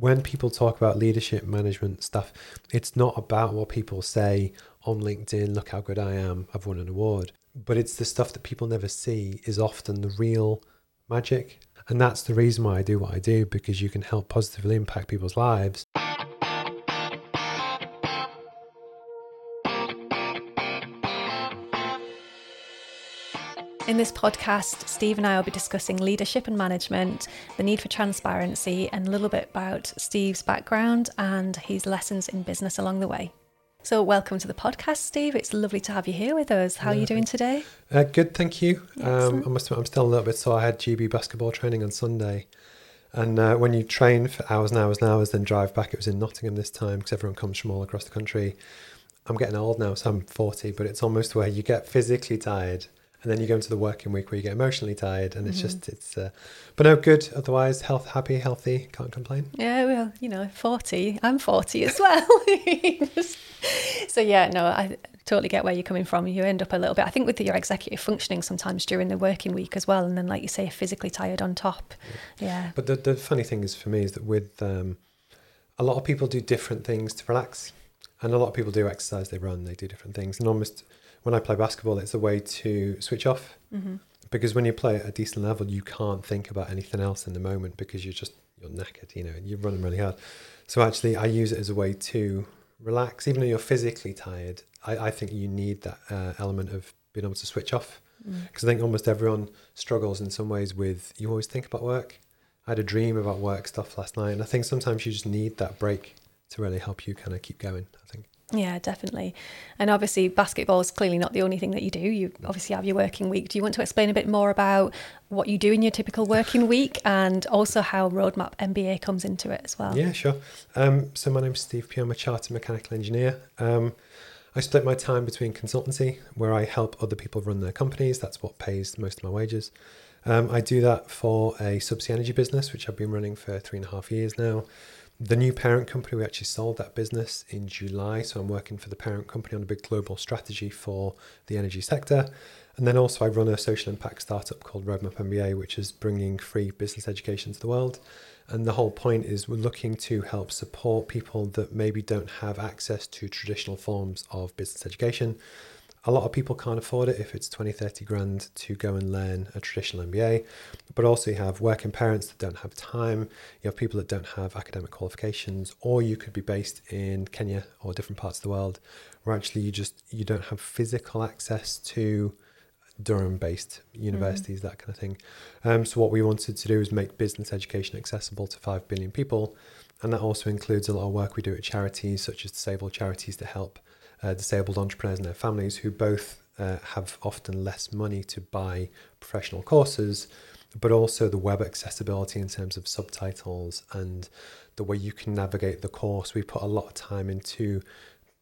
when people talk about leadership management stuff, it's not about what people say on LinkedIn, look how good I am, I've won an award. But it's the stuff that people never see is often the real magic. And that's the reason why I do what I do, because you can help positively impact people's lives. This podcast, Steve and I will be discussing leadership and management, the need for transparency, and a little bit about Steve's background and his lessons in business along the way. So, welcome to the podcast, Steve. It's lovely to have you here with us. How are you doing today? Uh, good, thank you. Um, I must admit, I'm still a little bit sore. I had GB basketball training on Sunday. And uh, when you train for hours and hours and hours, then drive back, it was in Nottingham this time because everyone comes from all across the country. I'm getting old now, so I'm 40, but it's almost where you get physically tired and then you go into the working week where you get emotionally tired and it's mm-hmm. just it's uh, but no good. Otherwise health happy healthy. Can't complain. Yeah well you know 40 i'm 40 as well. So yeah no i totally get where you're coming from. You end up a little bit i think with your executive functioning sometimes during the working week as well and then like you say physically tired on top. Yeah, yeah. but the, the funny thing is for me is that with um, a lot of people do different things to relax. And a lot of people do exercise they run they do different things. And almost when I play basketball, it's a way to switch off. Mm-hmm. Because when you play at a decent level, you can't think about anything else in the moment because you're just you're knackered, you know, you're running really hard. So actually, I use it as a way to relax, even though you're physically tired. I, I think you need that uh, element of being able to switch off because mm. I think almost everyone struggles in some ways with you always think about work. I had a dream about work stuff last night, and I think sometimes you just need that break to really help you kind of keep going. I think. Yeah, definitely. And obviously, basketball is clearly not the only thing that you do. You obviously have your working week. Do you want to explain a bit more about what you do in your typical working week and also how Roadmap MBA comes into it as well? Yeah, sure. Um, so, my name's Steve Pugh. I'm a chartered mechanical engineer. Um, I split my time between consultancy, where I help other people run their companies. That's what pays most of my wages. Um, I do that for a subsea energy business, which I've been running for three and a half years now the new parent company, we actually sold that business in July. So I'm working for the parent company on a big global strategy for the energy sector. And then also, I run a social impact startup called Roadmap MBA, which is bringing free business education to the world. And the whole point is we're looking to help support people that maybe don't have access to traditional forms of business education a lot of people can't afford it if it's 20, 30 grand to go and learn a traditional MBA. But also, you have working parents that don't have time, you have people that don't have academic qualifications, or you could be based in Kenya or different parts of the world where actually you just you don't have physical access to Durham based universities, mm. that kind of thing. Um, so, what we wanted to do is make business education accessible to 5 billion people. And that also includes a lot of work we do at charities, such as disabled charities, to help uh, disabled entrepreneurs and their families who both uh, have often less money to buy professional courses, but also the web accessibility in terms of subtitles and the way you can navigate the course. We put a lot of time into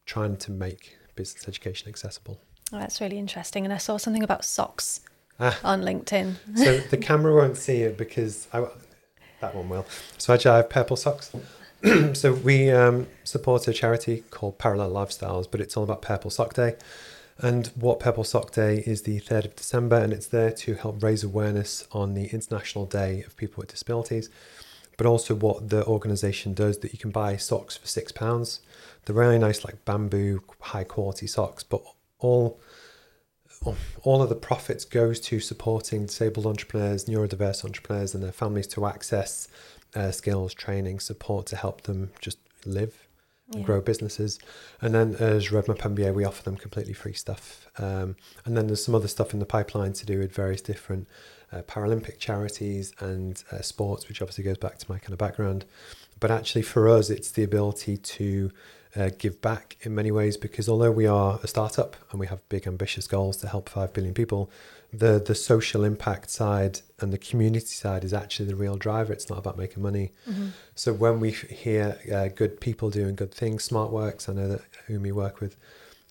trying to make business education accessible. Oh, that's really interesting. And I saw something about socks ah, on LinkedIn. so the camera won't see it because I, that one will. So actually, I have purple socks. so we um, support a charity called Parallel Lifestyles, but it's all about Purple Sock Day. And what Purple Sock Day is the 3rd of December, and it's there to help raise awareness on the International Day of People with Disabilities, but also what the organisation does that you can buy socks for £6. They're really nice, like bamboo, high quality socks, but all all of the profits goes to supporting disabled entrepreneurs, neurodiverse entrepreneurs, and their families to access uh, skills, training, support to help them just live and yeah. grow businesses. And then as Roadmap MBA, we offer them completely free stuff. Um, and then there's some other stuff in the pipeline to do with various different uh, Paralympic charities and uh, sports, which obviously goes back to my kind of background. But actually, for us, it's the ability to uh, give back in many ways because although we are a startup and we have big ambitious goals to help 5 billion people the the social impact side and the community side is actually the real driver it's not about making money mm-hmm. so when we hear uh, good people doing good things smart works i know that UMi work with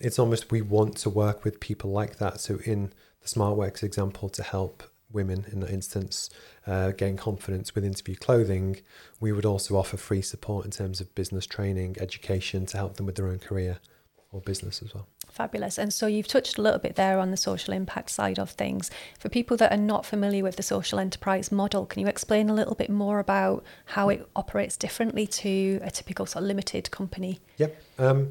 it's almost we want to work with people like that so in the smart works example to help women in that instance uh, gain confidence with interview clothing, we would also offer free support in terms of business training, education to help them with their own career. or business as well. Fabulous. And so you've touched a little bit there on the social impact side of things. For people that are not familiar with the social enterprise model, can you explain a little bit more about how it operates differently to a typical sort of limited company? Yep. Um,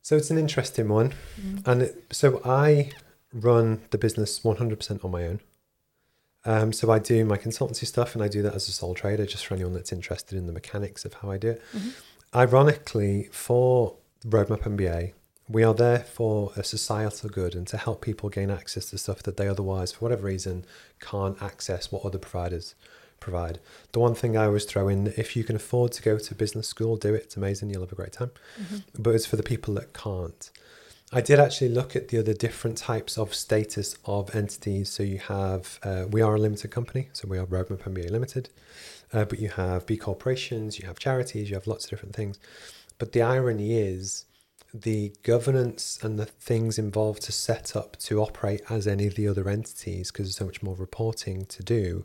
so it's an interesting one. Mm. And it, so I run the business 100% on my own. Um, so I do my consultancy stuff and I do that as a sole trader, just for anyone that's interested in the mechanics of how I do it. Mm-hmm. Ironically, for Roadmap MBA, we are there for a societal good and to help people gain access to stuff that they otherwise, for whatever reason, can't access what other providers provide. The one thing I always throw in, if you can afford to go to business school, do it. It's amazing. You'll have a great time. Mm-hmm. But it's for the people that can't. I did actually look at the other different types of status of entities. So you have, uh, we are a limited company, so we are Roadmap MBA Limited, uh, but you have B corporations, you have charities, you have lots of different things. But the irony is, the governance and the things involved to set up to operate as any of the other entities because there's so much more reporting to do.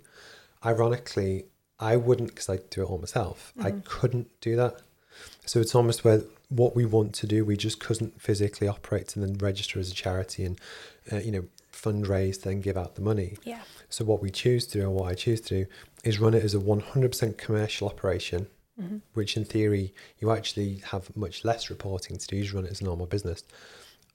Ironically, I wouldn't because I do it all myself. Mm-hmm. I couldn't do that. So it's almost where what we want to do, we just couldn't physically operate and then register as a charity and, uh, you know, fundraise, then give out the money. Yeah. So what we choose to do, or what I choose to do, is run it as a 100% commercial operation mm-hmm. which in theory you actually have much less reporting to do. You run it as a normal business.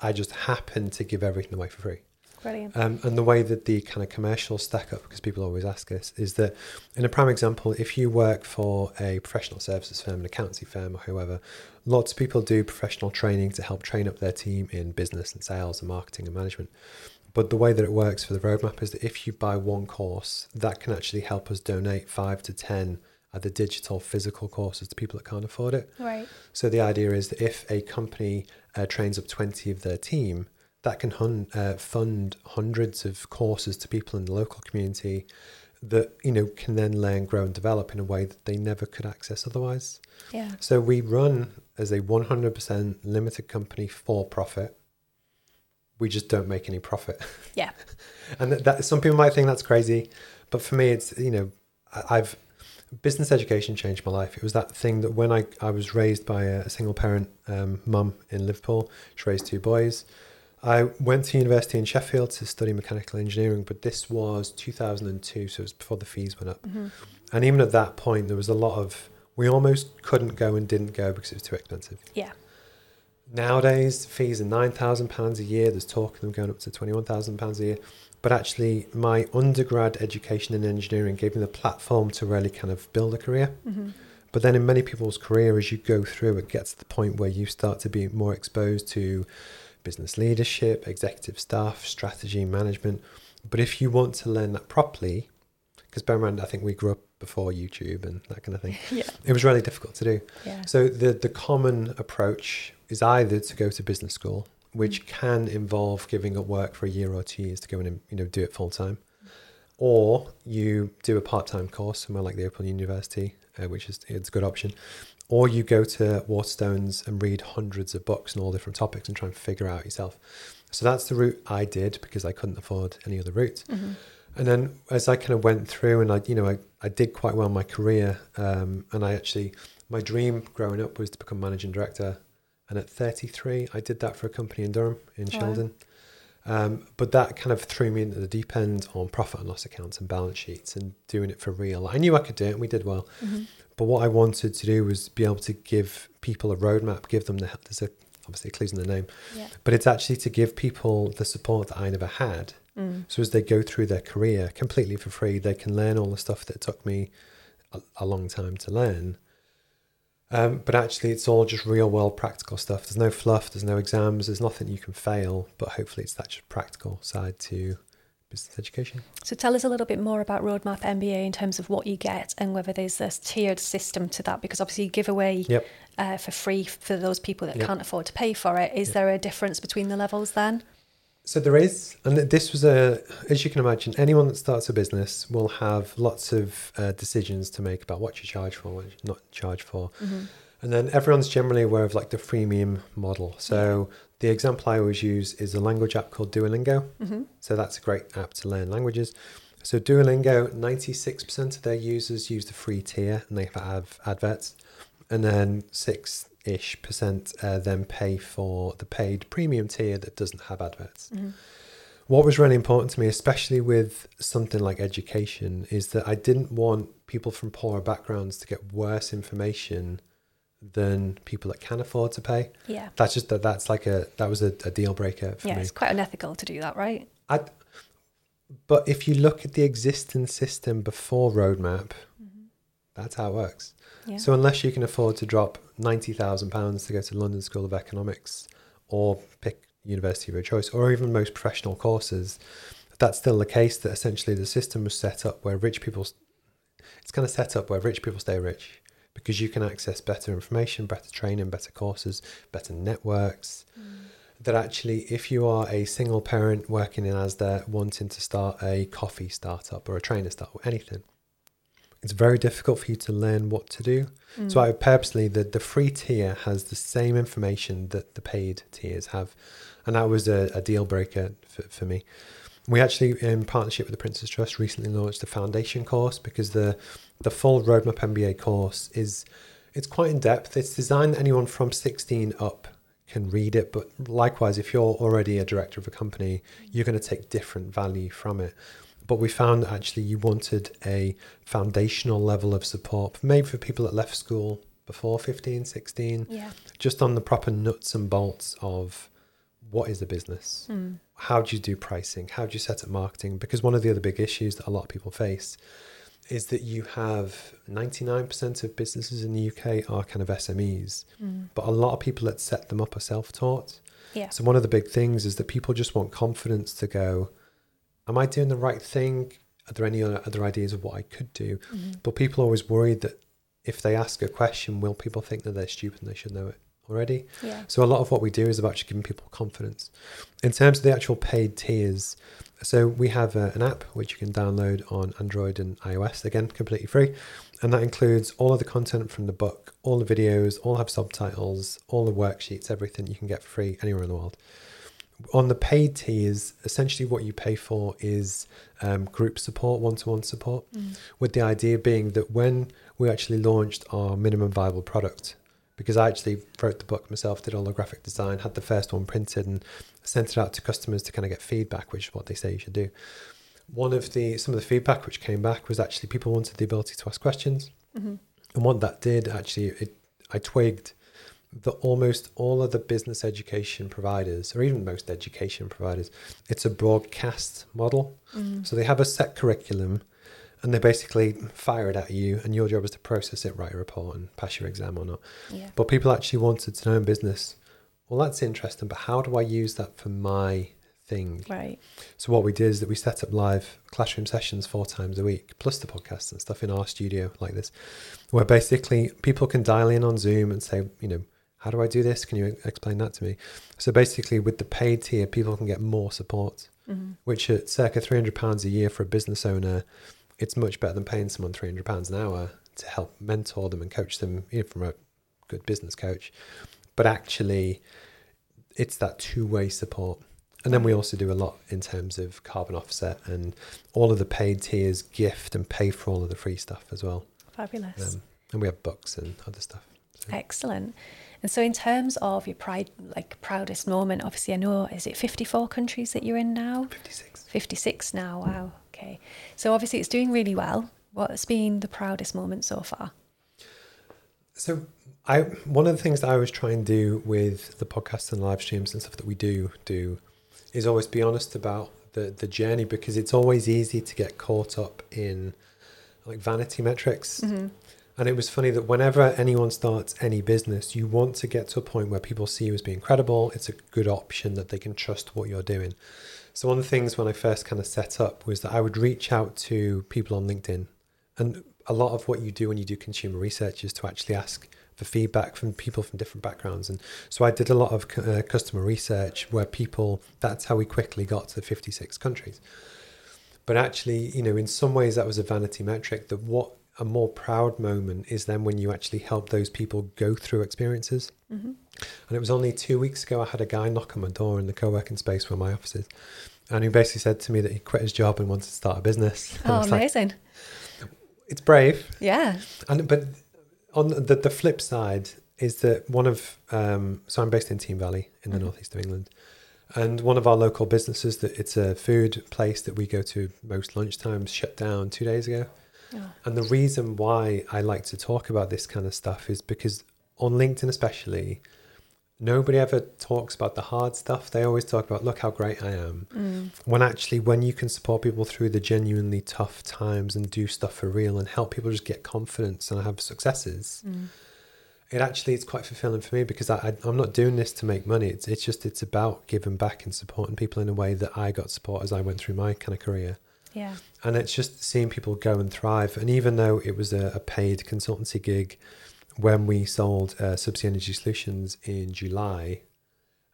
I just happen to give everything away for free. Brilliant. Um, and the way that the kind of commercial stack up, because people always ask us, is that in a prime example, if you work for a professional services firm, an accountancy firm, or whoever, lots of people do professional training to help train up their team in business and sales and marketing and management. But the way that it works for the roadmap is that if you buy one course, that can actually help us donate five to 10 the digital physical courses to people that can't afford it. Right. So the idea is that if a company uh, trains up 20 of their team, that can hun- uh, fund hundreds of courses to people in the local community that you know can then learn, grow, and develop in a way that they never could access otherwise. Yeah. So we run as a 100% limited company for profit. We just don't make any profit. Yeah. and that, that some people might think that's crazy, but for me, it's you know I've business education changed my life. It was that thing that when I, I was raised by a, single parent um, mum in Liverpool, she raised two boys. I went to university in Sheffield to study mechanical engineering, but this was 2002, so it was before the fees went up. Mm-hmm. And even at that point, there was a lot of, we almost couldn't go and didn't go because it was too expensive. Yeah. Nowadays, fees are £9,000 a year. There's talk of them going up to £21,000 a year but actually my undergrad education in engineering gave me the platform to really kind of build a career. Mm-hmm. But then in many people's career, as you go through, it gets to the point where you start to be more exposed to business leadership, executive staff, strategy, management. But if you want to learn that properly, because bear in mind, I think we grew up before YouTube and that kind of thing. yeah. It was really difficult to do. Yeah. So the the common approach is either to go to business school which can involve giving up work for a year or two years to go in and you know do it full time, or you do a part time course somewhere like the Open University, uh, which is it's a good option, or you go to Waterstones and read hundreds of books on all different topics and try and figure out yourself. So that's the route I did because I couldn't afford any other route. Mm-hmm. And then as I kind of went through and I, you know, I, I did quite well in my career. Um, and I actually, my dream growing up was to become managing director and at 33, I did that for a company in Durham, in Shildon. Um, but that kind of threw me into the deep end on profit and loss accounts and balance sheets and doing it for real. I knew I could do it, and we did well. Mm-hmm. But what I wanted to do was be able to give people a roadmap, give them the there's a, obviously a clues in the name, yeah. but it's actually to give people the support that I never had. Mm. So as they go through their career completely for free, they can learn all the stuff that took me a, a long time to learn um, but actually, it's all just real world practical stuff. There's no fluff, there's no exams, there's nothing you can fail, but hopefully, it's that just practical side to business education. So, tell us a little bit more about Roadmap MBA in terms of what you get and whether there's a tiered system to that, because obviously, you give away yep. uh, for free for those people that yep. can't afford to pay for it. Is yep. there a difference between the levels then? So there is, and this was a, as you can imagine, anyone that starts a business will have lots of uh, decisions to make about what you charge for, what you not charge for, mm-hmm. and then everyone's generally aware of like the freemium model. So yeah. the example I always use is a language app called Duolingo. Mm-hmm. So that's a great app to learn languages. So Duolingo, ninety six percent of their users use the free tier, and they have adverts. and then six ish percent uh, then pay for the paid premium tier that doesn't have adverts. Mm-hmm. What was really important to me, especially with something like education, is that I didn't want people from poorer backgrounds to get worse information than people that can afford to pay. Yeah. That's just that. That's like a that was a, a deal breaker for Yeah, me. it's quite unethical to do that, right? I, but if you look at the existing system before roadmap, that's how it works. Yeah. So unless you can afford to drop ninety thousand pounds to go to London School of Economics, or pick university of your choice, or even most professional courses, that's still the case. That essentially the system was set up where rich people, it's kind of set up where rich people stay rich because you can access better information, better training, better courses, better networks. Mm. That actually, if you are a single parent working in ASDA wanting to start a coffee startup or a trainer startup, or anything, it's very difficult for you to learn what to do. So mm. I purposely the the free tier has the same information that the paid tiers have, and that was a, a deal breaker for, for me. We actually, in partnership with the Prince's Trust, recently launched a foundation course because the the full Roadmap MBA course is it's quite in depth. It's designed that anyone from 16 up can read it, but likewise, if you're already a director of a company, you're going to take different value from it. But we found that actually you wanted a foundational level of support, maybe for people that left school before 15, 16, Yeah. just on the proper nuts and bolts of what is a business? Mm. How do you do pricing? How do you set up marketing? Because one of the other big issues that a lot of people face is that you have 99% of businesses in the UK are kind of SMEs, Mm. but a lot of people that set them up are self taught. Yeah. So one of the big things is that people just want confidence to go, am I doing the right thing? Are there any other other ideas of what I could do? Mhm. But people are always worried that if they ask a question, will people think that they're stupid and they should know it already? Yeah. So a lot of what we do is about just giving people confidence. In terms of the actual paid tiers, so we have uh, an app which you can download on Android and iOS, again, completely free. And that includes all of the content from the book, all the videos, all have subtitles, all the worksheets, everything you can get free anywhere in the world. On the paid tiers, essentially what you pay for is um, group support, one to one support, Mm. with the idea being that when we actually launched our minimum viable product, because I actually wrote the book myself, did all the graphic design, had the first one printed, and sent it out to customers to kind of get feedback, which is what they say you should do. One of the some of the feedback which came back was actually people wanted the ability to ask questions, Mhm. and what that did actually, it I twigged that almost all of the business education providers, or even most education providers, it's a broadcast model. Mm. So they have a set curriculum and they basically fire it at you, and your job is to process it, write a report, and pass your exam or not. Yeah. But people actually wanted to know in business, well, that's interesting, but how do I use that for my thing? Right. So what we did is that we set up live classroom sessions four times a week, plus the podcasts and stuff in our studio like this, where basically people can dial in on Zoom and say, you know, how do I do this? Can you explain that to me? So basically, with the paid tier, people can get more support Mhm. which at circa three hundred pounds a year for a business owner, it's much better than paying someone three hundred pounds an hour to help mentor them and coach them you know, from a good business coach. But actually, it's that two way support. And then we also do a lot in terms of carbon offset and all of the paid tiers gift and pay for all of the free stuff as well. Fabulous. Um, and we have books and other stuff. So, Excellent. And so, in terms of your pride, like proudest moment, obviously, I know is it fifty-four countries that you're in now? 56. Fifty-six now. Wow. Okay. So obviously, it's doing really well. What's been the proudest moment so far? So I one of the things that I always try and do with the podcasts and live streams and stuff that we do do is always be honest about the the journey because it's always easy to get caught up in like vanity metrics. Mm-hmm. And it was funny that whenever anyone starts any business, you want to get to a point where people see you as being credible. It's a good option that they can trust what you're doing. So one of the things when I first kind of set up was that I would reach out to people on LinkedIn. And a lot of what you do when you do consumer research is to actually ask for feedback from people from different backgrounds. And so I did a lot of uh, customer research where people, that's how we quickly got to the 56 countries. But actually, you know, in some ways that was a vanity metric that what a more proud moment is then when you actually help those people go through experiences. Mm-hmm. And it was only two weeks ago I had a guy knock on my door in the co-working space where my office is. And he basically said to me that he quit his job and wanted to start a business. And Oh, was like, amazing. it's brave. yeah. And but on the the flip side is that one of um, so I'm based in Team Valley in the Mhm. northeast of England, and one of our local businesses that it's a food place that we go to most lunchtimes shut down two days ago. Oh, And the reason why I like to talk about this kind of stuff is because on LinkedIn, especially, nobody ever talks about the hard stuff. They always talk about, look how great I am. mm, When actually, when you can support people through the genuinely tough times and do stuff for real and help people just get confidence and have successes, mm, it actually is quite fulfilling for me because I, I, I'm not doing this to make money. It's, it's just, it's about giving back and supporting people in a way that I got support as I went through my kind of career yeah. and it's just seeing people go and thrive. And even though it was a, a paid consultancy gig, when we sold uh, Subsea Energy Solutions in July,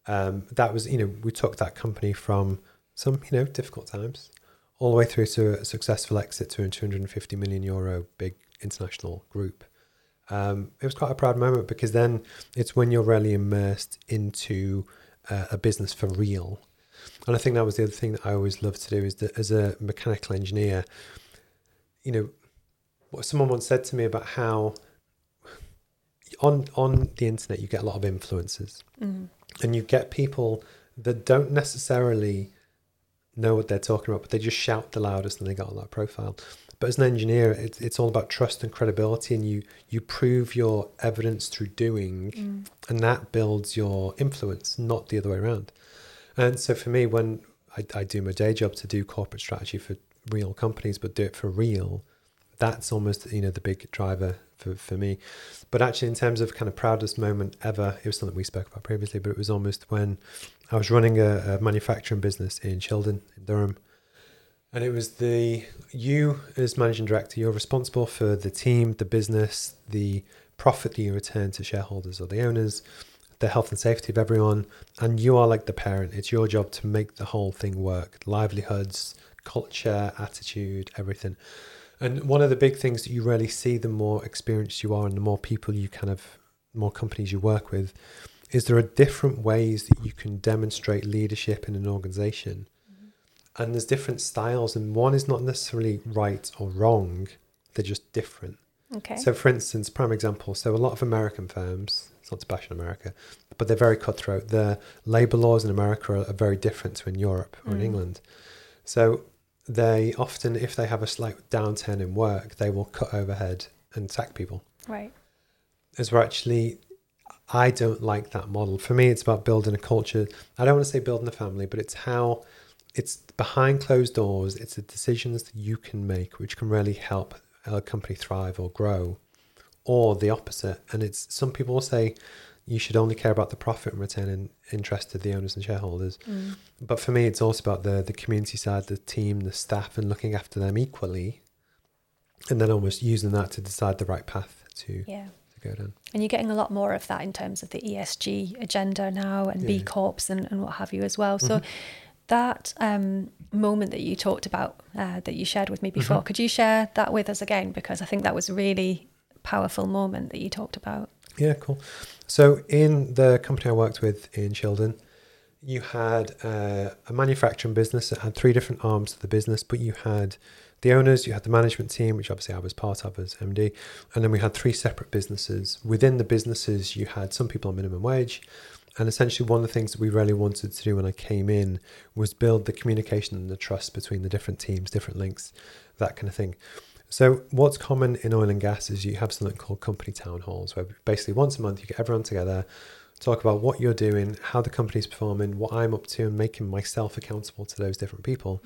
um, that was you know we took that company from some you know difficult times all the way through to a successful exit to a 250 million euro big international group. Um, it was quite a proud moment because then it's when you're really immersed into uh, a business for real. And I think that was the other thing that I always loved to do is that as a mechanical engineer, you know, what someone once said to me about how on on the internet you get a lot of influences, Mm, and you get people that don't necessarily know what they're talking about, but they just shout the loudest and they got a lot of profile. But as an engineer, it's, it's all about trust and credibility, and you you prove your evidence through doing, mm, and that builds your influence, not the other way around. And so for me, when I, I do my day job to do corporate strategy for real companies, but do it for real, that's almost you know the big driver for, for me. But actually, in terms of kind of proudest moment ever, it was something we spoke about previously, but it was almost when I was running a, a manufacturing business in Shildon, in Durham. And it was the you as managing director, you're responsible for the team, the business, the profit that you return to shareholders or the owners, the health and safety of everyone, and you are like the parent. It's your job to make the whole thing work. Livelihoods, culture, attitude, everything. And one of the big things that you really see the more experienced you are and the more people you kind of more companies you work with is there are different ways that you can demonstrate leadership in an organization. Mm-hmm. And there's different styles and one is not necessarily right or wrong. They're just different. Okay. So, for instance, prime example. So, a lot of American firms, it's not to bash on America, but they're very cutthroat. The labor laws in America are, are very different to in Europe or in Mm. England. So, they often, if they have a slight downturn in work, they will cut overhead and sack people. right. As we're actually, I don't like that model. For me, it's about building a culture. I don't want to say building a family, but it's how it's behind closed doors. It's the decisions that you can make which can really help a company thrive or grow, or the opposite. And it's some people will say you should only care about the profit and returning interest to the owners and shareholders. Mm, But for me, it's also about the the community side, the team, the staff, and looking after them equally, and then almost using that to decide the right path to, yeah. to go down. And you're getting a lot more of that in terms of the ESG agenda now and B Yeah. Corps and, and what have you as well. So Mhm. That um, moment that you talked about, uh, that you shared with me before, Mhm. could you share that with us again? Because I think that was a really powerful moment that you talked about. Yeah, cool. So in the company I worked with in Shildon, you had uh, a manufacturing business that had three different arms to the business, but you had the owners, you had the management team, which obviously I was part of as MD, and then we had three separate businesses. Within the businesses, you had some people on minimum wage. And essentially, one of the things that we really wanted to do when I came in was build the communication and the trust between the different teams, different links, that kind of thing. So, what's common in oil and gas is you have something called company town halls, where basically once a month you get everyone together, talk about what you're doing, how the company's performing, what I'm up to, and making myself accountable to those different people.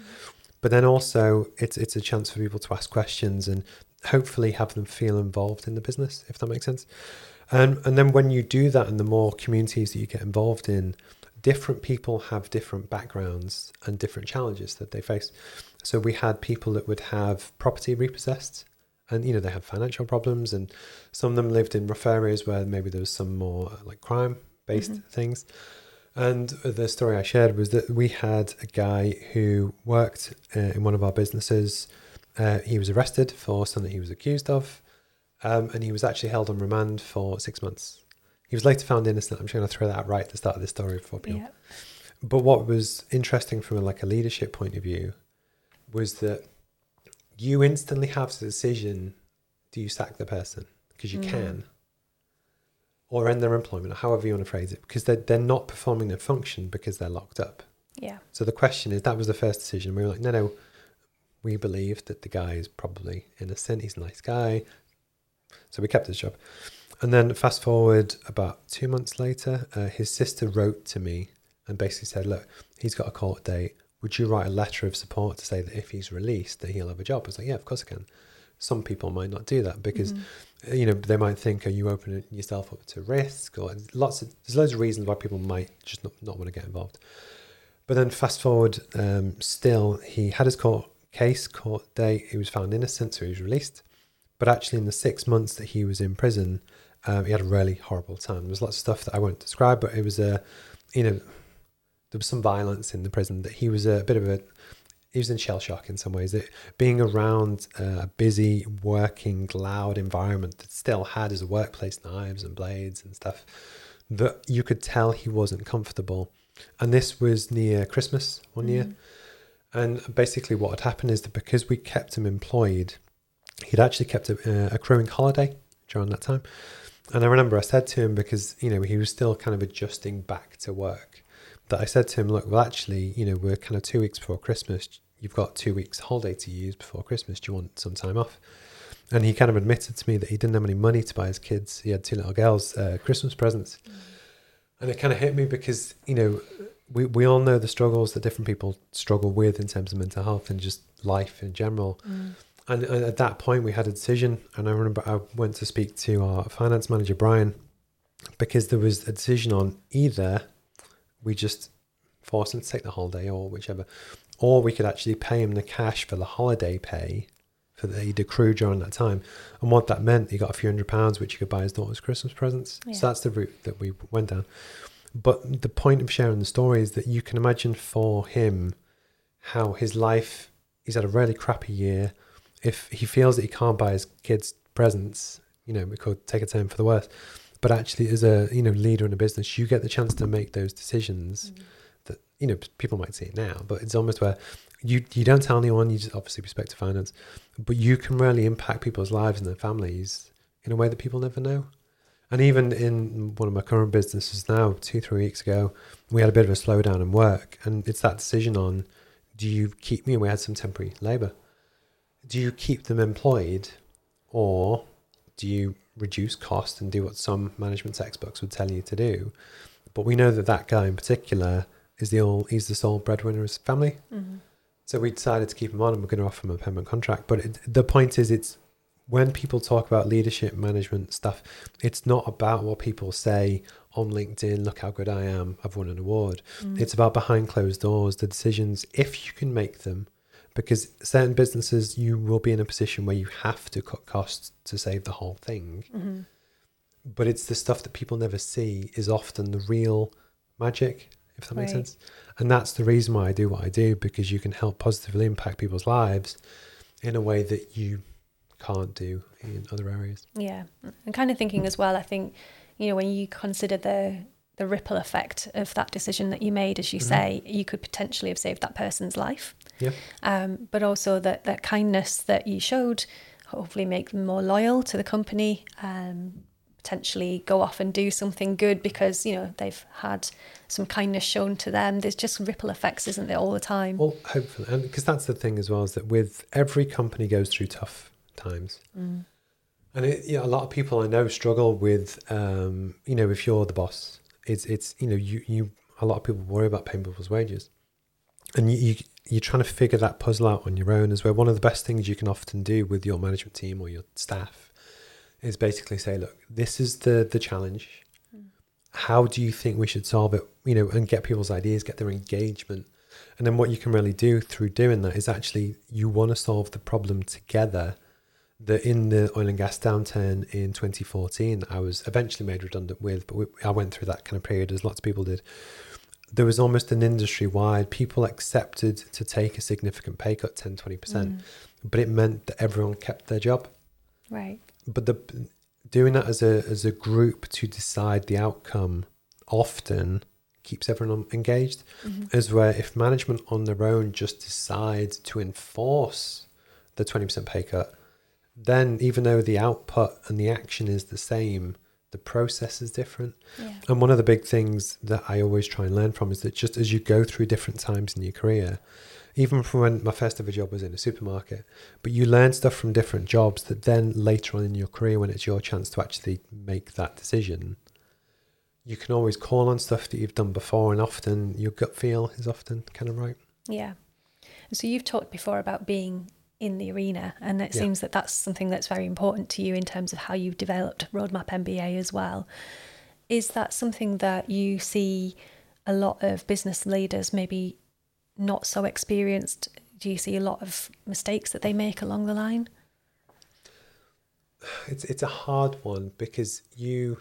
But then also, it's it's a chance for people to ask questions and hopefully have them feel involved in the business, if that makes sense. And and then when you do that, and the more communities that you get involved in, different people have different backgrounds and different challenges that they face. So we had people that would have property repossessed, and you know they had financial problems, and some of them lived in rough areas where maybe there was some more uh, like crime based Mhm. things. And the story I shared was that we had a guy who worked uh, in one of our businesses. Uh, he was arrested for something he was accused of, um, and he was actually held on remand for six months. He was later found innocent. I'm just going to throw that out right at the start of this story for people. Yeah. But what was interesting from a, like a leadership point of view was that you instantly have the decision: do you sack the person because you Mm. can, or end their employment, or however you want to phrase it, because they're, they're not performing their function because they're locked up. Yeah. So the question is that was the first decision. We were like, no, no, we believe that the guy is probably innocent. He's a nice guy. So we kept his job. And then fast forward about two months later, uh, his sister wrote to me and basically said, look, he's got a court date. Would you write a letter of support to say that if he's released, that he'll have a job? I was like, yeah, of course I can. Some people might not do that because, Mm-hmm. uh, you know, they might think, are you opening yourself up to risk? Or lots of, there's loads of reasons why people might just not, not want to get involved. But then fast forward, um, still, he had his court case, court date. He was found innocent, so he was released. But actually, in the six months that he was in prison, um, he had a really horrible time. There was lots of stuff that I won't describe, but it was a, you know, there was some violence in the prison. That he was a bit of a, he was in shell shock in some ways. That being around a busy, working, loud environment that still had his workplace knives and blades and stuff, that you could tell he wasn't comfortable. And this was near Christmas one year. And basically, what had happened is that because we kept him employed, he'd actually kept a, uh, accruing holiday during that time. And I remember I said to him because you know he was still kind of adjusting back to work. That I said to him, look, well, actually, you know, we're kind of two weeks before Christmas. You've got two weeks holiday to use before Christmas. Do you want some time off? And he kind of admitted to me that he didn't have any money to buy his kids. He had two little girls uh, Christmas presents, and it kind of hit me because you know we we all know the struggles that different people struggle with in terms of mental health and just life in general. And, and at that point, we had a decision, and I remember I went to speak to our finance manager Brian because there was a decision on either we just force him to take the holiday or whichever, or we could actually pay him the cash for the holiday pay for that he'd accrued during that time. And what that meant, he got a few hundred pounds, which he could buy his daughter's Christmas presents. Yeah. So that's the route that we went down. But the point of sharing the story is that you can imagine for him how his life, he's had a really crappy year. If he feels that he can't buy his kids presents, you know, we could take a turn for the worse. But actually, as a you know leader in a business, you get the chance to make those decisions mm-hmm. that you know people might see it now, but it's almost where you you don't tell anyone. You just obviously respect to finance, but you can really impact people's lives and their families in a way that people never know. And even in one of my current businesses now, two three weeks ago, we had a bit of a slowdown in work, and it's that decision on do you keep me? And we had some temporary labour. Do you keep them employed, or do you reduce cost and do what some management textbooks would tell you to do? But we know that that guy in particular is the all he's the sole breadwinner of his family. Mm-hmm. So we decided to keep him on, and we're going to offer him a permanent contract. But it, the point is, it's when people talk about leadership management stuff, it's not about what people say on LinkedIn. Look how good I am! I've won an award. Mm. It's about behind closed doors, the decisions if you can make them. Because certain businesses, you will be in a position where you have to cut costs to save the whole thing. Mm-hmm. But it's the stuff that people never see is often the real magic, if that makes sense. And that's the reason why I do what I do because you can help positively impact people's lives in a way that you can't do in other areas. Yeah, and kind of thinking as well. I think you know when you consider the the ripple effect of that decision that you made, as you mm-hmm. say, you could potentially have saved that person's life. Yeah. Um, but also that that kindness that you showed, hopefully make them more loyal to the company. Um, potentially go off and do something good because you know they've had some kindness shown to them. There's just ripple effects, isn't there, all the time? Well, hopefully, and because that's the thing as well is that with every company goes through tough times, and it, you know, a lot of people I know struggle with, um, you know, if you're the boss, it's it's you know you you a lot of people worry about paying people's wages, and you, you you're trying to figure that puzzle out on your own as well. One of the best things you can often do with your management team or your staff is basically say, look, this is the the challenge. Hmm. How do you think we should solve it? You know, and get people's ideas, get their engagement. And then what you can really do through doing that is actually you want to solve the problem together. That in the oil and gas downturn in 2014, I was eventually made redundant with, but we, I went through that kind of period as lots of people did. There was almost an industry wide, people accepted to take a significant pay cut, 10, 20%, mm. but it meant that everyone kept their job. Right. but the doing that as a as a group to decide the outcome often keeps everyone engaged. Mm-hmm. As where if management on their own just decide to enforce the 20% pay cut then even though the output and the action is the same the process is different. Yeah. And one of the big things that I always try and learn from is that just as you go through different times in your career, even from when my first ever job was in a supermarket, but you learn stuff from different jobs that then later on in your career, when it's your chance to actually make that decision, you can always call on stuff that you've done before, and often your gut feel is often kind of right. Yeah. So you've talked before about being in the arena, and it Yeah. seems that that's something that's very important to you in terms of how you've developed Roadmap MBA as well. Is that something that you see a lot of business leaders maybe not so experienced? Do you see a lot of mistakes that they make along the line? It's it's a hard one because you,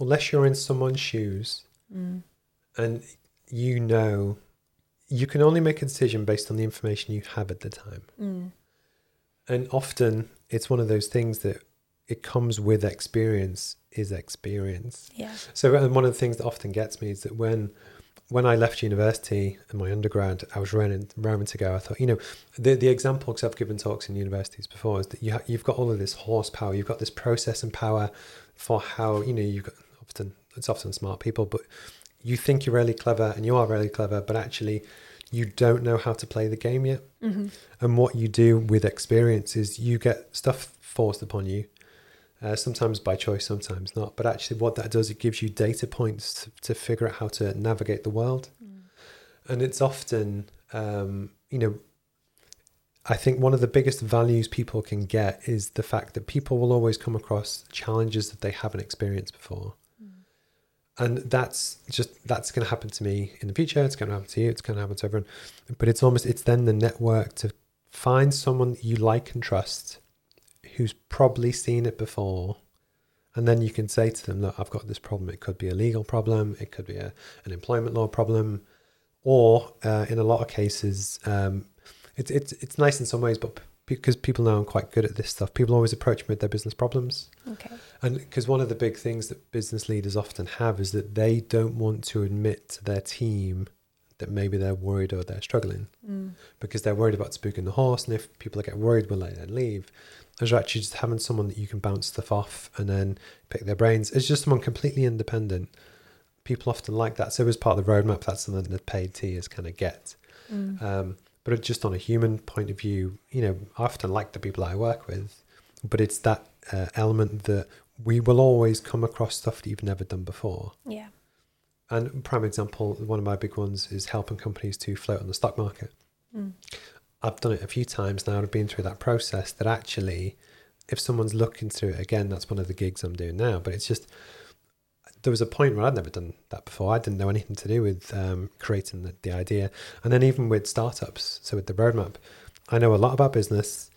unless you're in someone's shoes, and you know, you can only make a decision based on the information you have at the time. Mm. And often it's one of those things that it comes with experience is experience. Yeah. So and one of the things that often gets me is that when when I left university and my undergrad, I was running raring to go. I thought, you know, the the example because I've given talks in universities before is that you ha- you've got all of this horsepower, you've got this process and power for how you know you've got often it's often smart people, but you think you're really clever and you are really clever, but actually you don't know how to play the game yet. Mm-hmm. And what you do with experience is you get stuff forced upon you, uh, sometimes by choice, sometimes not. But actually, what that does, it gives you data points to, to figure out how to navigate the world. And it's often, um, you know, I think one of the biggest values people can get is the fact that people will always come across challenges that they haven't experienced before. And that's just that's going to happen to me in the future. It's going to happen to you. It's going to happen to everyone. But it's almost it's then the network to find someone you like and trust, who's probably seen it before, and then you can say to them, "Look, I've got this problem. It could be a legal problem. It could be a, an employment law problem, or uh, in a lot of cases, um, it's it's it's nice in some ways, but because people know I'm quite good at this stuff, people always approach me with their business problems. Okay. And because one of the big things that business leaders often have is that they don't want to admit to their team that maybe they're worried or they're struggling Mm. because they're worried about spooking the horse. And if people get worried, we'll they them leave? As actually just having someone that you can bounce stuff off and then pick their brains. It's just someone completely independent. People often like that. So as part of the roadmap, that's something that paid tiers kind of get. Mm. Um, but just on a human point of view, you know, I often like the people I work with, but it's that uh, element that we will always come across stuff that you've never done before. Yeah. And prime example, one of my big ones is helping companies to float on the stock market. Mm. I've done it a few times now. I've been through that process. That actually, if someone's looking through it again, that's one of the gigs I'm doing now. But it's just there was a point where I'd never done that before. I didn't know anything to do with um, creating the, the idea, and then even with startups. So with the roadmap, I know a lot about business.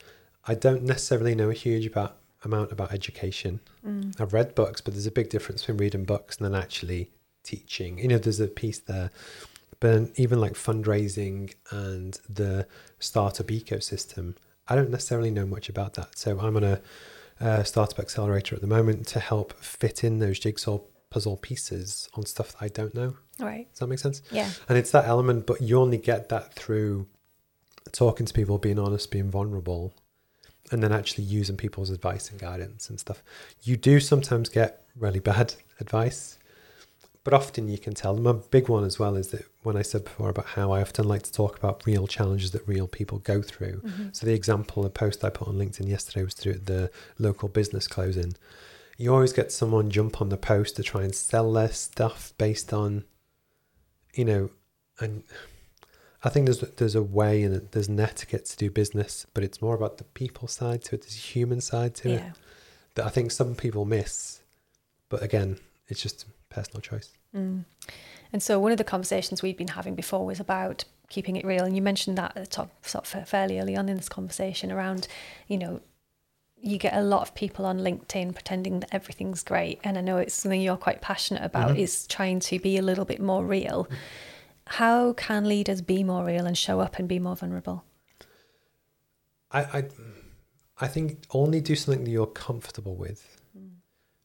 I don't necessarily know a huge about amount about education. Mm. I've read books, but there's a big difference between reading books and then actually teaching. You know, there's a piece there. But even like fundraising and the startup ecosystem, I don't necessarily know much about that. So I'm on a, uh startup accelerator at the moment to help fit in those jigsaw puzzle pieces on stuff that I don't know. Right. Does that make sense? Yeah. And it's that element, but you only get that through talking to people, being honest, being vulnerable, and then actually using people's advice and guidance and stuff. You do sometimes get really bad advice, but often you can tell them. A big one as well is that when I said before about how I often like to talk about real challenges that real people go through. Mhm. So the example, a post I put on LinkedIn yesterday was through the local business closing. You always get someone jump on the post to try and sell their stuff based on, you know, and I think there's there's a way and there's an etiquette to do business, but it's more about the people side to it. There's a human side to it that I think some people miss. But again, it's just personal choice. Mm. And so one of the conversations we'd been having before was about keeping it real, and you mentioned that at the top, sort of fairly early on in this conversation around, you know, you get a lot of people on LinkedIn pretending that everything's great, and I know it's something you're quite passionate about Mhm. is trying to be a little bit more real. How can leaders be more real and show up and be more vulnerable? I, I, I think only do something that you're comfortable with,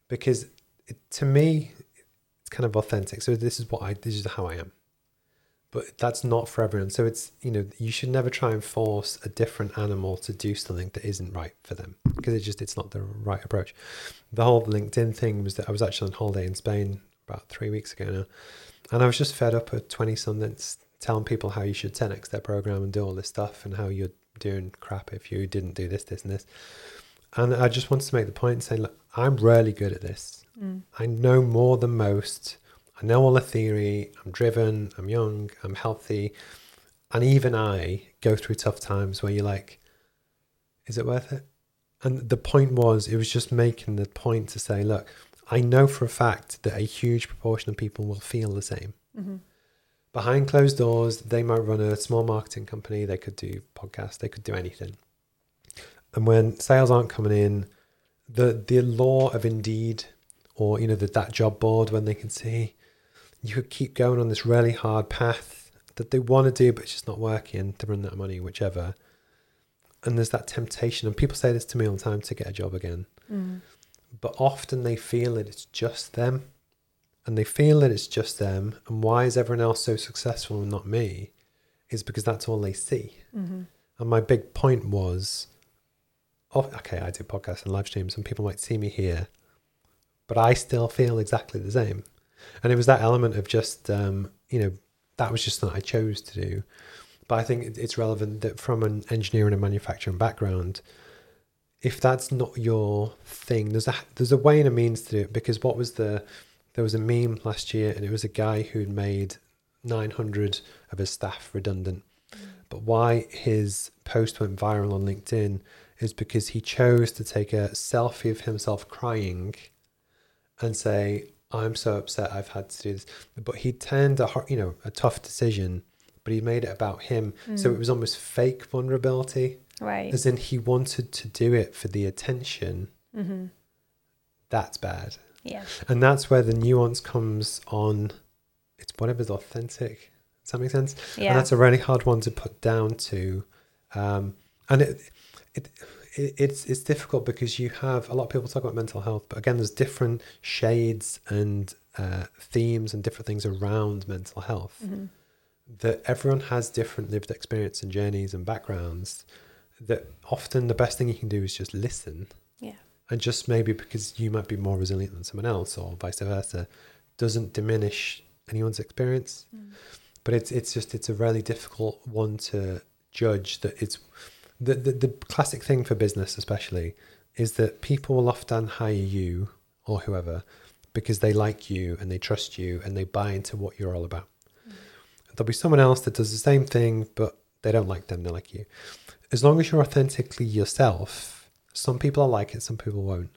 because it, to me, it's kind of authentic. So this is what I, this is how I am. But that's not for everyone. So it's you know you should never try and force a different animal to do something that isn't right for them because it just it's not the right approach. The whole LinkedIn thing was that I was actually on holiday in Spain about three weeks ago now, and I was just fed up with twenty somethings telling people how you should 10x their program and do all this stuff and how you're doing crap if you didn't do this, this, and this. And I just wanted to make the point saying, look, I'm really good at this. Mm. I know more than most. I know all the theory. I'm driven. I'm young. I'm healthy. And even I go through tough times where you're like, is it worth it? And the point was, it was just making the point to say, look, I know for a fact that a huge proportion of people will feel the same. Mm-hmm. Behind closed doors, they might run a small marketing company. They could do podcasts. They could do anything. And when sales aren't coming in, the the law of Indeed or you know the, that job board when they can see you could keep going on this really hard path that they want to do but it's just not working to run that money whichever. And there's that temptation and people say this to me all the time to get a job again. Mm. but often they feel that it's just them and they feel that it's just them and why is everyone else so successful and not me? Is because that's all they see. Mm-hmm. and my big point was oh, okay i do podcasts and live streams and people might see me here but i still feel exactly the same and it was that element of just um, you know that was just something i chose to do. But i think it's relevant that from an engineering and manufacturing background if that's not your thing there's a there's a way and a means to do it. Because what was the there was a meme last year and it was a guy who'd made 900 of his staff redundant. But why his post went viral on linkedin is because he chose to take a selfie of himself crying and say i'm so upset i've had to do this. But he turned a you know a tough decision but he made it about him. So it was almost fake vulnerability. Right. as in he wanted to do it for the attention. Mm-hmm. that's bad. Yeah. and that's where the nuance comes on. It's whatever's authentic. Does that make sense? Yeah. and that's a really hard one to put down to. Um, and it, it it's it's difficult because you have a lot of people talk about mental health but again there's different shades and uh, themes and different things around mental health Mm-hmm. that everyone has different lived experience and journeys and backgrounds that often the best thing you can do is just listen Yeah. and just maybe because you might be more resilient than someone else or vice versa doesn't diminish anyone's experience but it's it's just it's a really difficult one to judge that it's the, the the classic thing for business especially is that people will often hire you or whoever because they like you and they trust you and they buy into what you're all about. There'll be someone else that does the same thing but they don't like them they like you. As long as you're authentically yourself some people will like it some people won't.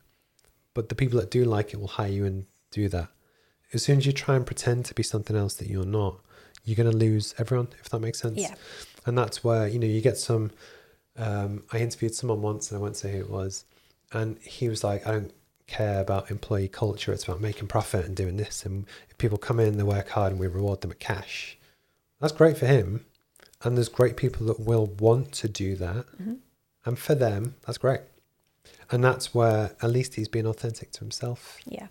But the people that do like it will hire you and do that. As soon as you try and pretend to be something else that you're not you're going to lose everyone if that makes sense. Yeah. and that's where you know you get some um, i interviewed someone once and i won't say who it was and he was like i don't care about employee culture it's about making profit and doing this and if people come in they work hard and we reward them with cash that's great for him and there's great people that will want to do that Mhm. and for them that's great and that's where at least he's being authentic to himself Yeah.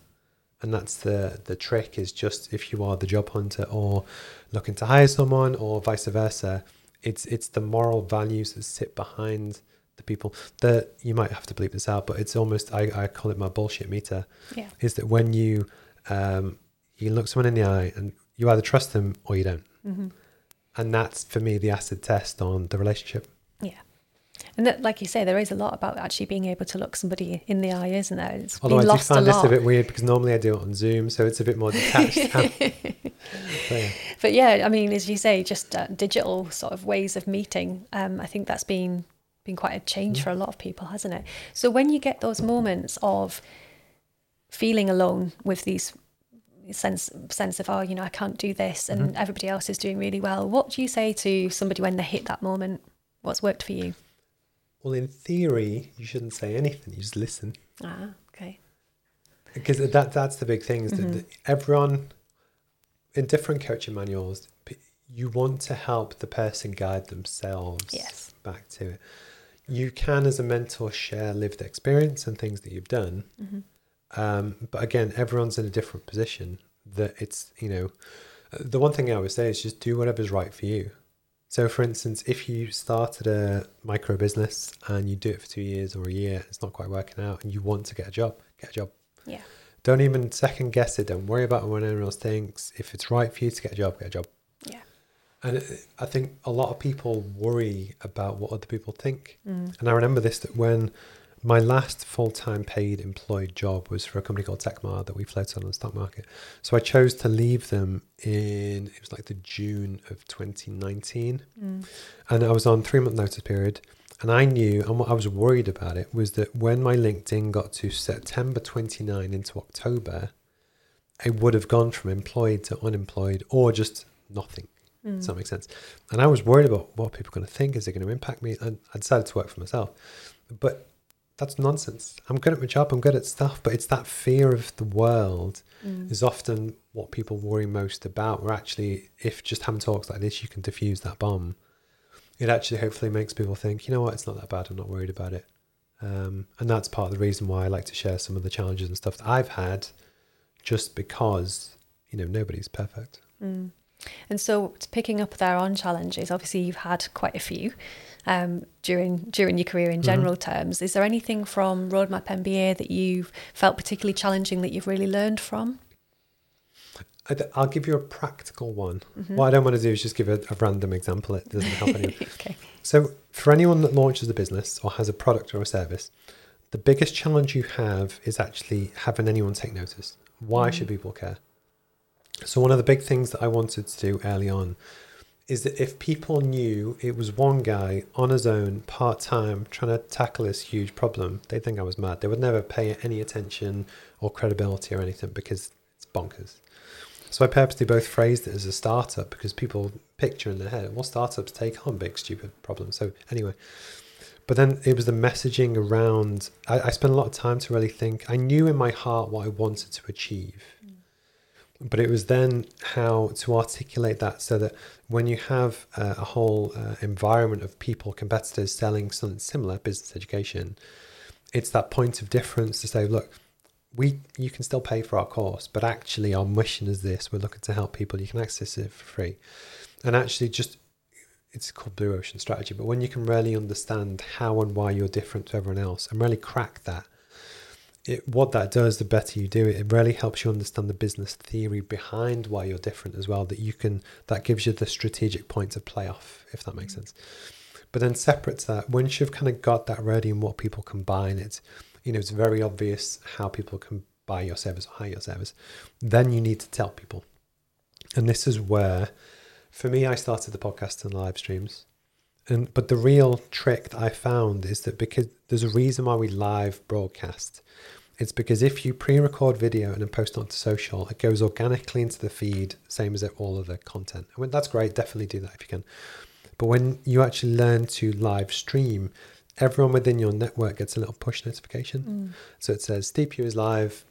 and that's the the trick is just if you are the job hunter or looking to hire someone or vice versa it's it's the moral values that sit behind the people that you might have to bleep this out but it's almost i, I call it my bullshit meter Yeah. is that when you um you look someone in the eye and you either trust them or you don't Mm-hmm. and that's for me the acid test on the relationship Yeah. And that, like you say, there is a lot about actually being able to look somebody in the eye, isn't there? It's although been i do lost a find this lot. a bit weird because normally i do it on zoom so it's a bit more detached So, yeah. But yeah, I mean, as you say, just uh, digital sort of ways of meeting. Um, I think that's been been quite a change for a lot of people, hasn't it? So when you get those moments of feeling alone with these sense sense of oh, you know, I can't do this, and Mm-hmm. everybody else is doing really well, what do you say to somebody when they hit that moment? What's worked for you? Well in theory you shouldn't say anything you just listen Ah, okay. because that that's the big thing is that, that everyone in different coaching manuals you want to help the person guide themselves Yes. back to it you can as a mentor share lived experience and things that you've done Mm-hmm. um, but again everyone's in a different position that it's you know The one thing I would say is just do whatever's right for you. So, for instance, if you started a micro business and you do it for two years or a year, it's not quite working out, and you want to get a job, get a job. Yeah. Don't even second guess it. Don't worry about what anyone else thinks. If it's right for you to get a job, get a job. Yeah. And I think a lot of people worry about what other people think. Mm. And I remember this that when my last full time paid employed job was for a company called Tekmar that we floated on the stock market. So I chose to leave them in, it was like the June of 2019. Mm. And I was on three month notice period. And I knew, and what I was worried about it was that when my LinkedIn got to September 29 into October, it would have gone from employed to unemployed or just nothing. Mm. Does that make sense? And I was worried about what people are going to think. Is it going to impact me? And I decided to work for myself. But that's nonsense. I'm good at my job. I'm good at stuff. But it's that fear of the world Mm. is often what people worry most about. Where actually, if just having talks like this, you can diffuse that bomb. It actually hopefully makes people think, you know what, it's not that bad. I'm not worried about it. Um, and that's part of the reason why I like to share some of the challenges and stuff that I've had, just because you know nobody's perfect. Mm. And so, picking up there on challenges, obviously you've had quite a few um, during during your career in Mhm. general terms. Is there anything from Roadmap MBA that you've felt particularly challenging that you've really learned from? I, will give you a practical one. Mhm. What I don't want to do is just give a, a random example. It doesn't help anyone. okay. So, for anyone that launches a business or has a product or a service, the biggest challenge you have is actually having anyone take notice. Why Mm. should people care? So, one of the big things that I wanted to do early on is that if people knew it was one guy on his own, part time, trying to tackle this huge problem, they'd think I was mad. They would never pay any attention or credibility or anything because it's bonkers. So I purposely both phrased it as a startup because people picture in their head, well, startups take on big, stupid problems. So anyway, but then it was the messaging around. I, I spent a lot of time to really think. I knew in my heart what I wanted to achieve, but it was then how to articulate that so that when you have uh, a whole uh, environment of people, competitors selling something similar, business education, it's that point of difference to say, look, we you can still pay for our course, but actually our mission is this: we're looking to help people. You can access it for free, and actually just it's called blue ocean strategy. But when you can really understand how and why you're different to everyone else, and really crack that, it what that does, the better you do it, it really helps you understand the business theory behind why you're different as well. That you can that gives you the strategic point of play off, if that makes mm. sense. But then separate to that, once you've kind of got that ready and what people can buy, combine it, you know, it's very obvious how people can buy your service or hire your service. Then you need to tell people. And this is where, for me, I started the podcast and live streams. And but the real trick that I found is that because there's a reason why we live broadcast. It's because if you pre-record video and then post it onto social, it goes organically into the feed, same as all of the content. I mean, that's great. Definitely do that if you can. But when you actually learn to live stream, everyone within your network gets a little push notification. Mm. So it says Steve Pugh is live.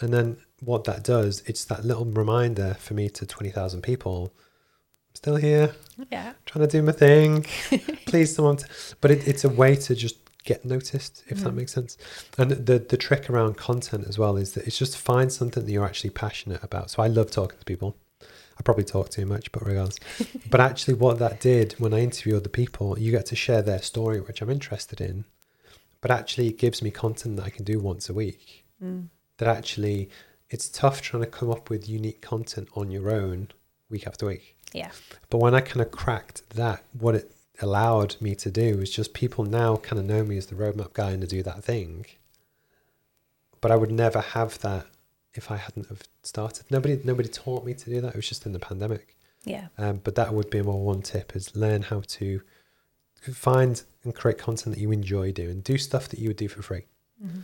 And then what that does, it's that little reminder for me to 20,000 people. Still here, Yeah. trying to do my thing. Please, someone. T-. But it, it's a way to just get noticed, if that Mhm. makes sense. And the, the trick around content as well is that it's just find something that you're actually passionate about. So I love talking to people. I probably talk too much, but regardless. but actually, what that did when I interview other people, you get to share their story, which I'm interested in. But actually, it gives me content that I can do once a week. Mm. That actually, it's tough trying to come up with unique content on your own week after week. Yeah. But when I kind of cracked that, what it allowed me to do is just people now kind of know me as the roadmap guy and to do that thing. But I would never have that if I hadn't have started. Nobody, nobody taught me to do that. It was just in the pandemic. Yeah. Um, but that would be my one tip: is learn how to find and create content that you enjoy doing. Do stuff that you would do for free, Mhm.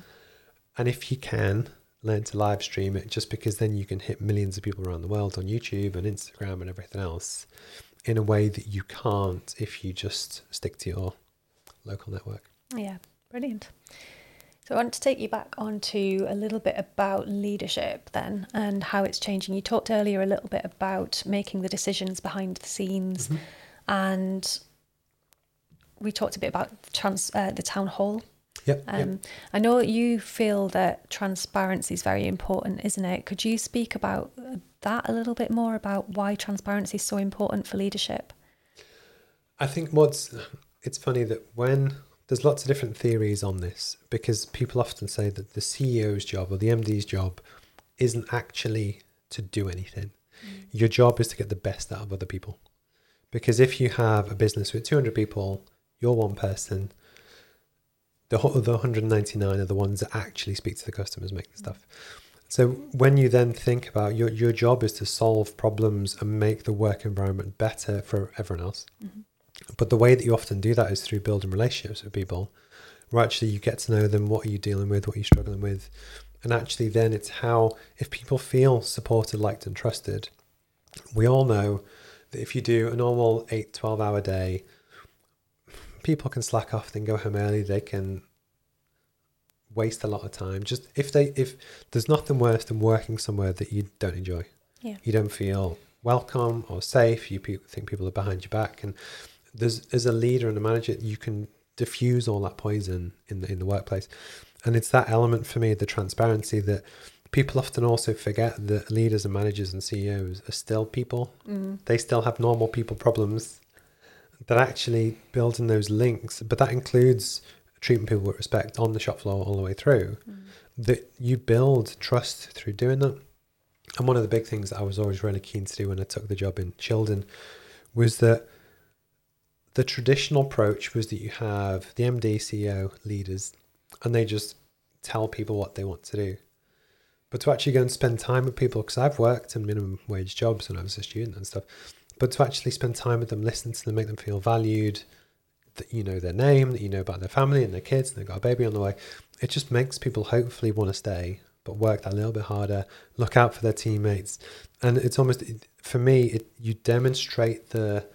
and if you can, learn to live stream it. Just because then you can hit millions of people around the world on YouTube and Instagram and everything else in a way that you can't if you just stick to your local network. Yeah, brilliant. So I want to take you back onto a little bit about leadership then and how it's changing. You talked earlier a little bit about making the decisions behind the scenes, Mhm. and we talked a bit about trans, uh, the town hall. Yep. Um, yep. I know you feel that transparency is very important, isn't it? Could you speak about that a little bit more about why transparency is so important for leadership? I think what's it's funny that when there's lots of different theories on this because people often say that the CEO's job or the MD's job isn't actually to do anything. Mm. Your job is to get the best out of other people. Because if you have a business with 200 people, you're one person, the other 199 are the ones that actually speak to the customers, make the stuff. So when you then think about your your job is to solve problems and make the work environment better for everyone else. Mm-hmm. But the way that you often do that is through building relationships with people, where actually you get to know them, what are you dealing with, what are you struggling with, and actually then it's how if people feel supported, liked, and trusted. We all know that if you do a normal 8, 12 hour day, people can slack off, then go home early, they can waste a lot of time. Just if they if there's nothing worse than working somewhere that you don't enjoy. Yeah. You don't feel welcome or safe. You think people are behind your back, and there's as a leader and a manager, you can diffuse all that poison in the in the workplace, and it's that element for me, the transparency that people often also forget that leaders and managers and CEOs are still people. Mm. They still have normal people problems that actually building those links, but that includes treating people with respect on the shop floor all the way through. Mm. That you build trust through doing that. And one of the big things that I was always really keen to do when I took the job in Shildon was that the traditional approach was that you have the MD, CEO, leaders, and they just tell people what they want to do. But to actually go and spend time with people, because I've worked in minimum wage jobs when I was a student and stuff, but to actually spend time with them, listen to them, make them feel valued, that you know their name, that you know about their family and their kids, and they've got a baby on the way, it just makes people hopefully want to stay, but work that little bit harder, look out for their teammates, and it's almost for me, it you demonstrate the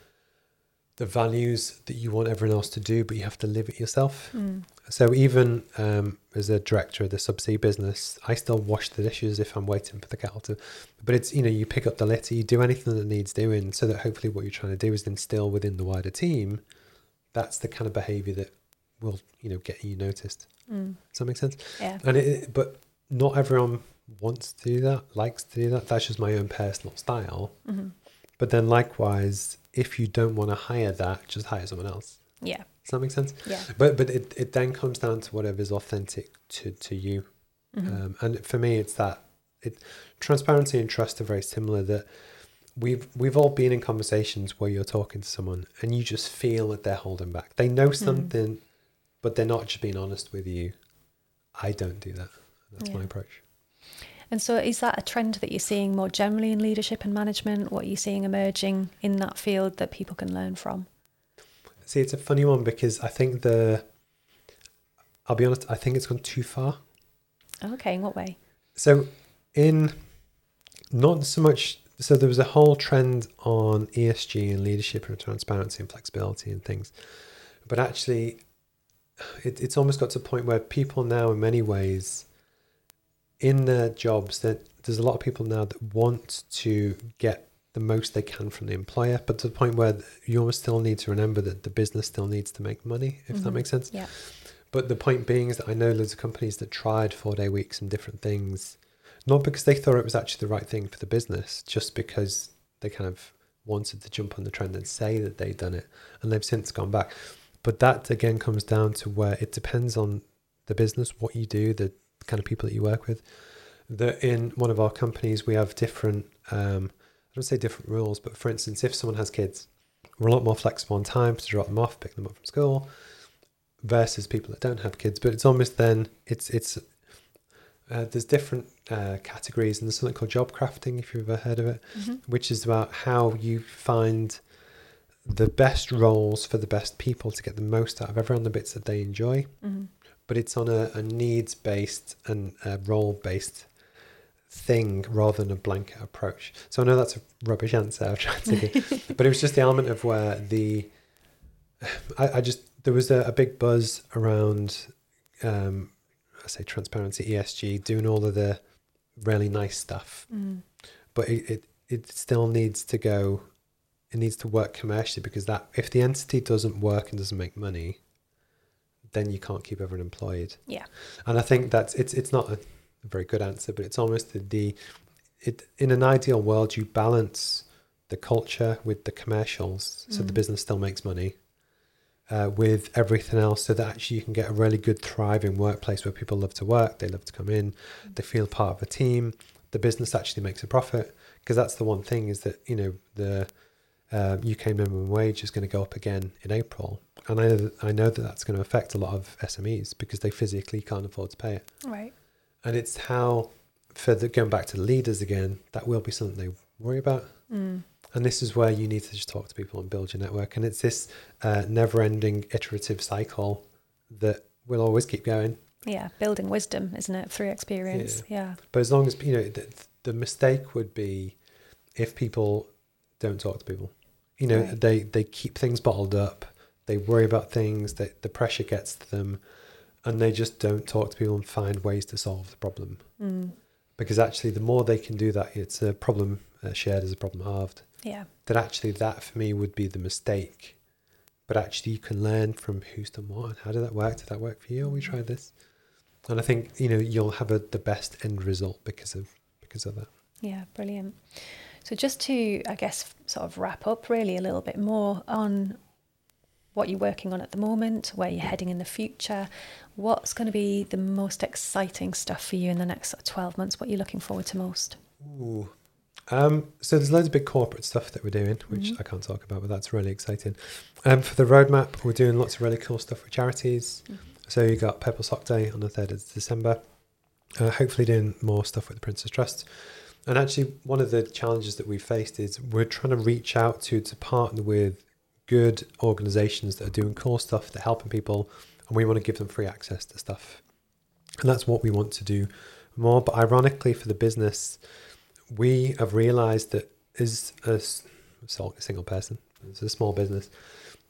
the values that you want everyone else to do, but you have to live it yourself. Mm. So even um, as a director of the subsea business, I still wash the dishes if I'm waiting for the kettle to. But it's you know you pick up the litter, you do anything that needs doing, so that hopefully what you're trying to do is instill within the wider team. That's the kind of behaviour that will you know get you noticed. Mm. Does that make sense? Yeah. And it, but not everyone wants to do that, likes to do that. That's just my own personal style. Mm-hmm. But then likewise, if you don't want to hire that, just hire someone else. Yeah. Does that make sense? Yeah. But but it, it then comes down to whatever is authentic to to you, mm-hmm. um, and for me, it's that it transparency and trust are very similar. That we've we've all been in conversations where you're talking to someone and you just feel that they're holding back. They know mm-hmm. something, mm-hmm. but they're not just being honest with you. I don't do that. That's yeah. my approach. And so, is that a trend that you're seeing more generally in leadership and management? What are you seeing emerging in that field that people can learn from? See, it's a funny one because I think the, I'll be honest, I think it's gone too far. Okay, in what way? So, in not so much, so there was a whole trend on ESG and leadership and transparency and flexibility and things. But actually, it, it's almost got to a point where people now, in many ways, in their jobs that there's a lot of people now that want to get the most they can from the employer, but to the point where you almost still need to remember that the business still needs to make money, if mm-hmm. that makes sense. Yeah. But the point being is that I know loads of companies that tried four day weeks and different things, not because they thought it was actually the right thing for the business, just because they kind of wanted to jump on the trend and say that they'd done it, and they've since gone back. But that again comes down to where it depends on the business, what you do, the kind of people that you work with. That in one of our companies we have different, um, I don't say different rules, but for instance, if someone has kids, we're a lot more flexible on time to drop them off, pick them up from school, versus people that don't have kids. But it's almost then it's it's uh, there's different uh, categories, and there's something called job crafting, if you've ever heard of it, mm-hmm. which is about how you find the best roles for the best people to get the most out of everyone the bits that they enjoy. Mm-hmm but it's on a, a needs based and role based thing rather than a blanket approach. So I know that's a rubbish answer I've tried to give, but it was just the element of where the I, I just there was a, a big buzz around um, I say transparency, ESG, doing all of the really nice stuff, mm. but it, it it still needs to go. It needs to work commercially because that if the entity doesn't work and doesn't make money, then you can't keep everyone employed. Yeah. And I think that's it's it's not a very good answer, but it's almost the, the it in an ideal world, you balance the culture with the commercials, so the Mm. business still makes money. Uh, with everything else, so that actually you can get a really good, thriving workplace where people love to work, they love to come in, they feel part of a team. The business actually makes a profit because that's the one thing is that you know the uh, UK minimum wage is going to go up again in April, and I know that, I know that that's going to affect a lot of SMEs because they physically can't afford to pay it. Right. And it's how, for the going back to the leaders again, that will be something they worry about. Mm. And this is where you need to just talk to people and build your network. And it's this uh, never-ending iterative cycle that will always keep going. Yeah, building wisdom, isn't it, through experience? Yeah. But as long as you know, the, the mistake would be if people don't talk to people. You know, Right. they they keep things bottled up. They worry about things. That the pressure gets to them, and they just don't talk to people and find ways to solve the problem. Mm. Because actually, the more they can do that, it's a problem uh, shared as a problem halved. Yeah. That actually, that for me would be the mistake. But actually, you can learn from who's done what and how did that work? Did that work for you? We tried this, and I think you know you'll have a, the best end result because of because of that. Yeah, brilliant. So, just to, I guess, sort of wrap up really a little bit more on what you're working on at the moment, where you're heading in the future, what's going to be the most exciting stuff for you in the next 12 months? What you're looking forward to most? Ooh. Um, so there's loads of big corporate stuff that we're doing, which Mhm. I can't talk about, but that's really exciting. Um, for the roadmap, we're doing lots of really cool stuff with charities. Mhm. So you got Purple Sock Day on the third of December. Uh, hopefully, doing more stuff with the Prince's Trust. And actually, one of the challenges that we faced is we're trying to reach out to to partner with good organisations that are doing cool stuff, that are helping people, and we want to give them free access to stuff. And that's what we want to do more. But ironically, for the business, we have realised that as a single person, as a small business,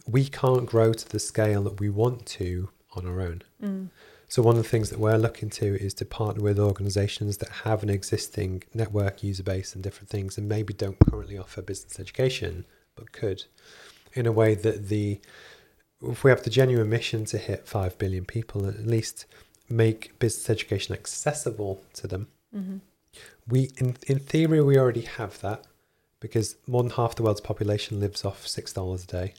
we can't grow to the scale that we want to on our own. Mm. So one of the things that we're looking to is to partner with organisations that have an existing network user base and different things, and maybe don't currently offer business education, but could, in a way that the if we have the genuine mission to hit five billion people, at least make business education accessible to them. hmm We, in in theory, we already have that because more than half the world's population lives off six dollars a day.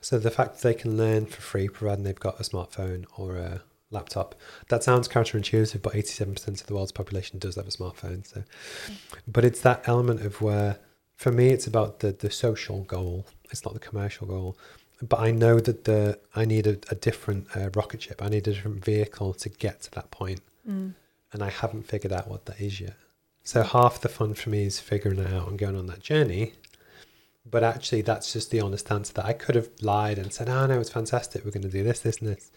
So the fact that they can learn for free, providing they've got a smartphone or a laptop, that sounds counterintuitive, but eighty-seven percent of the world's population does have a smartphone. So, but it's that element of where, for me, it's about the the social goal. It's not the commercial goal. But I know that the I need a, a different uh, rocket ship. I need a different vehicle to get to that point Mm. and I haven't figured out what that is yet. So half the fun for me is figuring it out and going on that journey. But actually, that's just the honest answer that I could have lied and said, "Oh no, it's fantastic. We're going to do this, this, and this."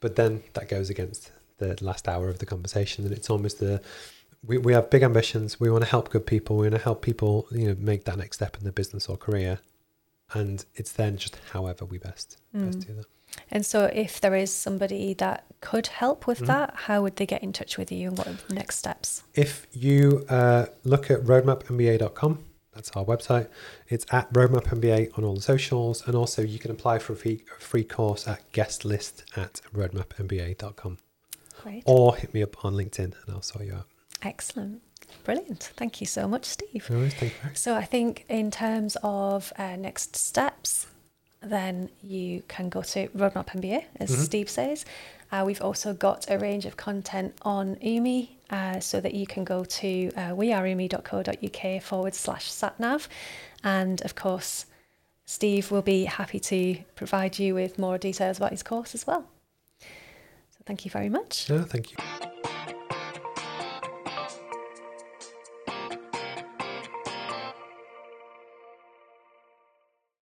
But then that goes against the last hour of the conversation, and it's almost the we, we have big ambitions. We want to help good people. We want to help people, you know, make that next step in their business or career. And it's then just however we best best Mm. do that. And so, if there is somebody that could help with Mhm. that, how would they get in touch with you and what are the next steps? If you uh, look at roadmapmba.com, that's our website. It's at roadmapmba on all the socials, and also you can apply for a free, a free course at guest list at roadmapmba.com, Great. or hit me up on LinkedIn and I'll sort you out. Excellent. Brilliant. Thank you so much, Steve. No worries, thank you. So I think in terms of uh, next steps, then you can go to Roadmap MBA, as Mhm. Steve says. Uh, we've also got a range of content on UMi, uh, so that you can go to uh, weareumi.co.uk forward slash satnav. And of course, Steve will be happy to provide you with more details about his course as well. So thank you very much. No, thank you.